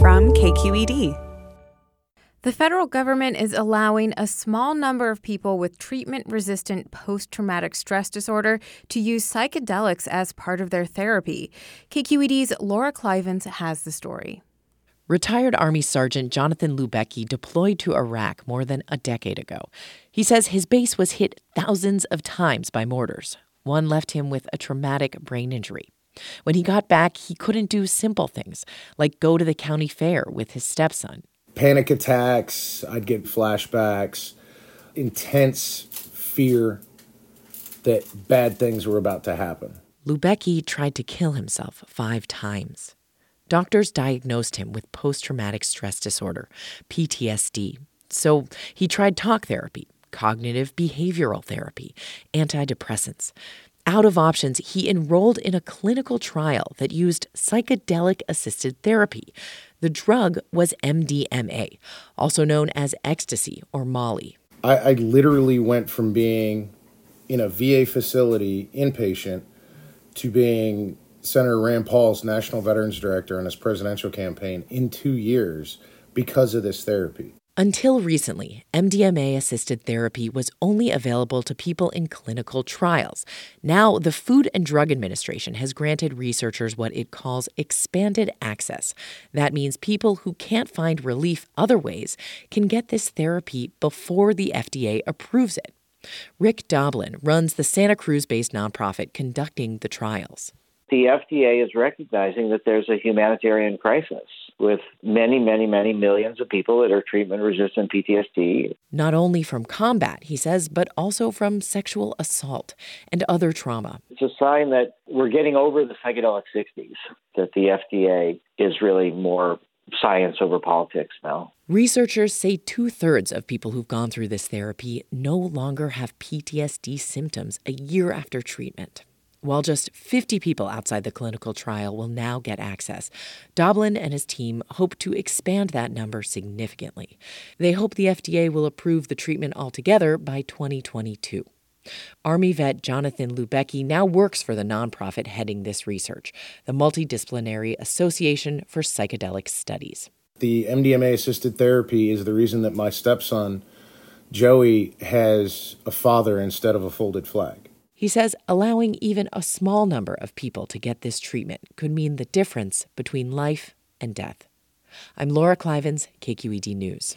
from KQED. The federal government is allowing a small number of people with treatment resistant post traumatic stress disorder to use psychedelics as part of their therapy. KQED's Laura Klivans has the story. Retired Army Sergeant Jonathan Lubecky deployed to Iraq more than a decade ago. He says his base was hit thousands of times by mortars. One left him with a traumatic brain injury. When he got back, he couldn't do simple things like go to the county fair with his stepson panic attacks, I'd get flashbacks, intense fear that bad things were about to happen. Lubecky tried to kill himself five times. Doctors diagnosed him with post traumatic stress disorder, PTSD. So he tried talk therapy, cognitive behavioral therapy, antidepressants. Out of options, he enrolled in a clinical trial that used psychedelic assisted therapy. The drug was MDMA, also known as ecstasy or Molly. I, I literally went from being in a VA facility inpatient to being Senator Rand Paul's National Veterans Director on his presidential campaign in two years because of this therapy. Until recently, MDMA assisted therapy was only available to people in clinical trials. Now, the Food and Drug Administration has granted researchers what it calls expanded access. That means people who can't find relief other ways can get this therapy before the FDA approves it. Rick Doblin runs the Santa Cruz based nonprofit conducting the trials. The FDA is recognizing that there's a humanitarian crisis with many, many, many millions of people that are treatment resistant PTSD. Not only from combat, he says, but also from sexual assault and other trauma. It's a sign that we're getting over the psychedelic 60s, that the FDA is really more science over politics now. Researchers say two thirds of people who've gone through this therapy no longer have PTSD symptoms a year after treatment. While just 50 people outside the clinical trial will now get access, Doblin and his team hope to expand that number significantly. They hope the FDA will approve the treatment altogether by 2022. Army vet Jonathan Lubecky now works for the nonprofit heading this research, the Multidisciplinary Association for Psychedelic Studies. The MDMA assisted therapy is the reason that my stepson, Joey, has a father instead of a folded flag. He says allowing even a small number of people to get this treatment could mean the difference between life and death. I'm Laura Klivans, KQED News.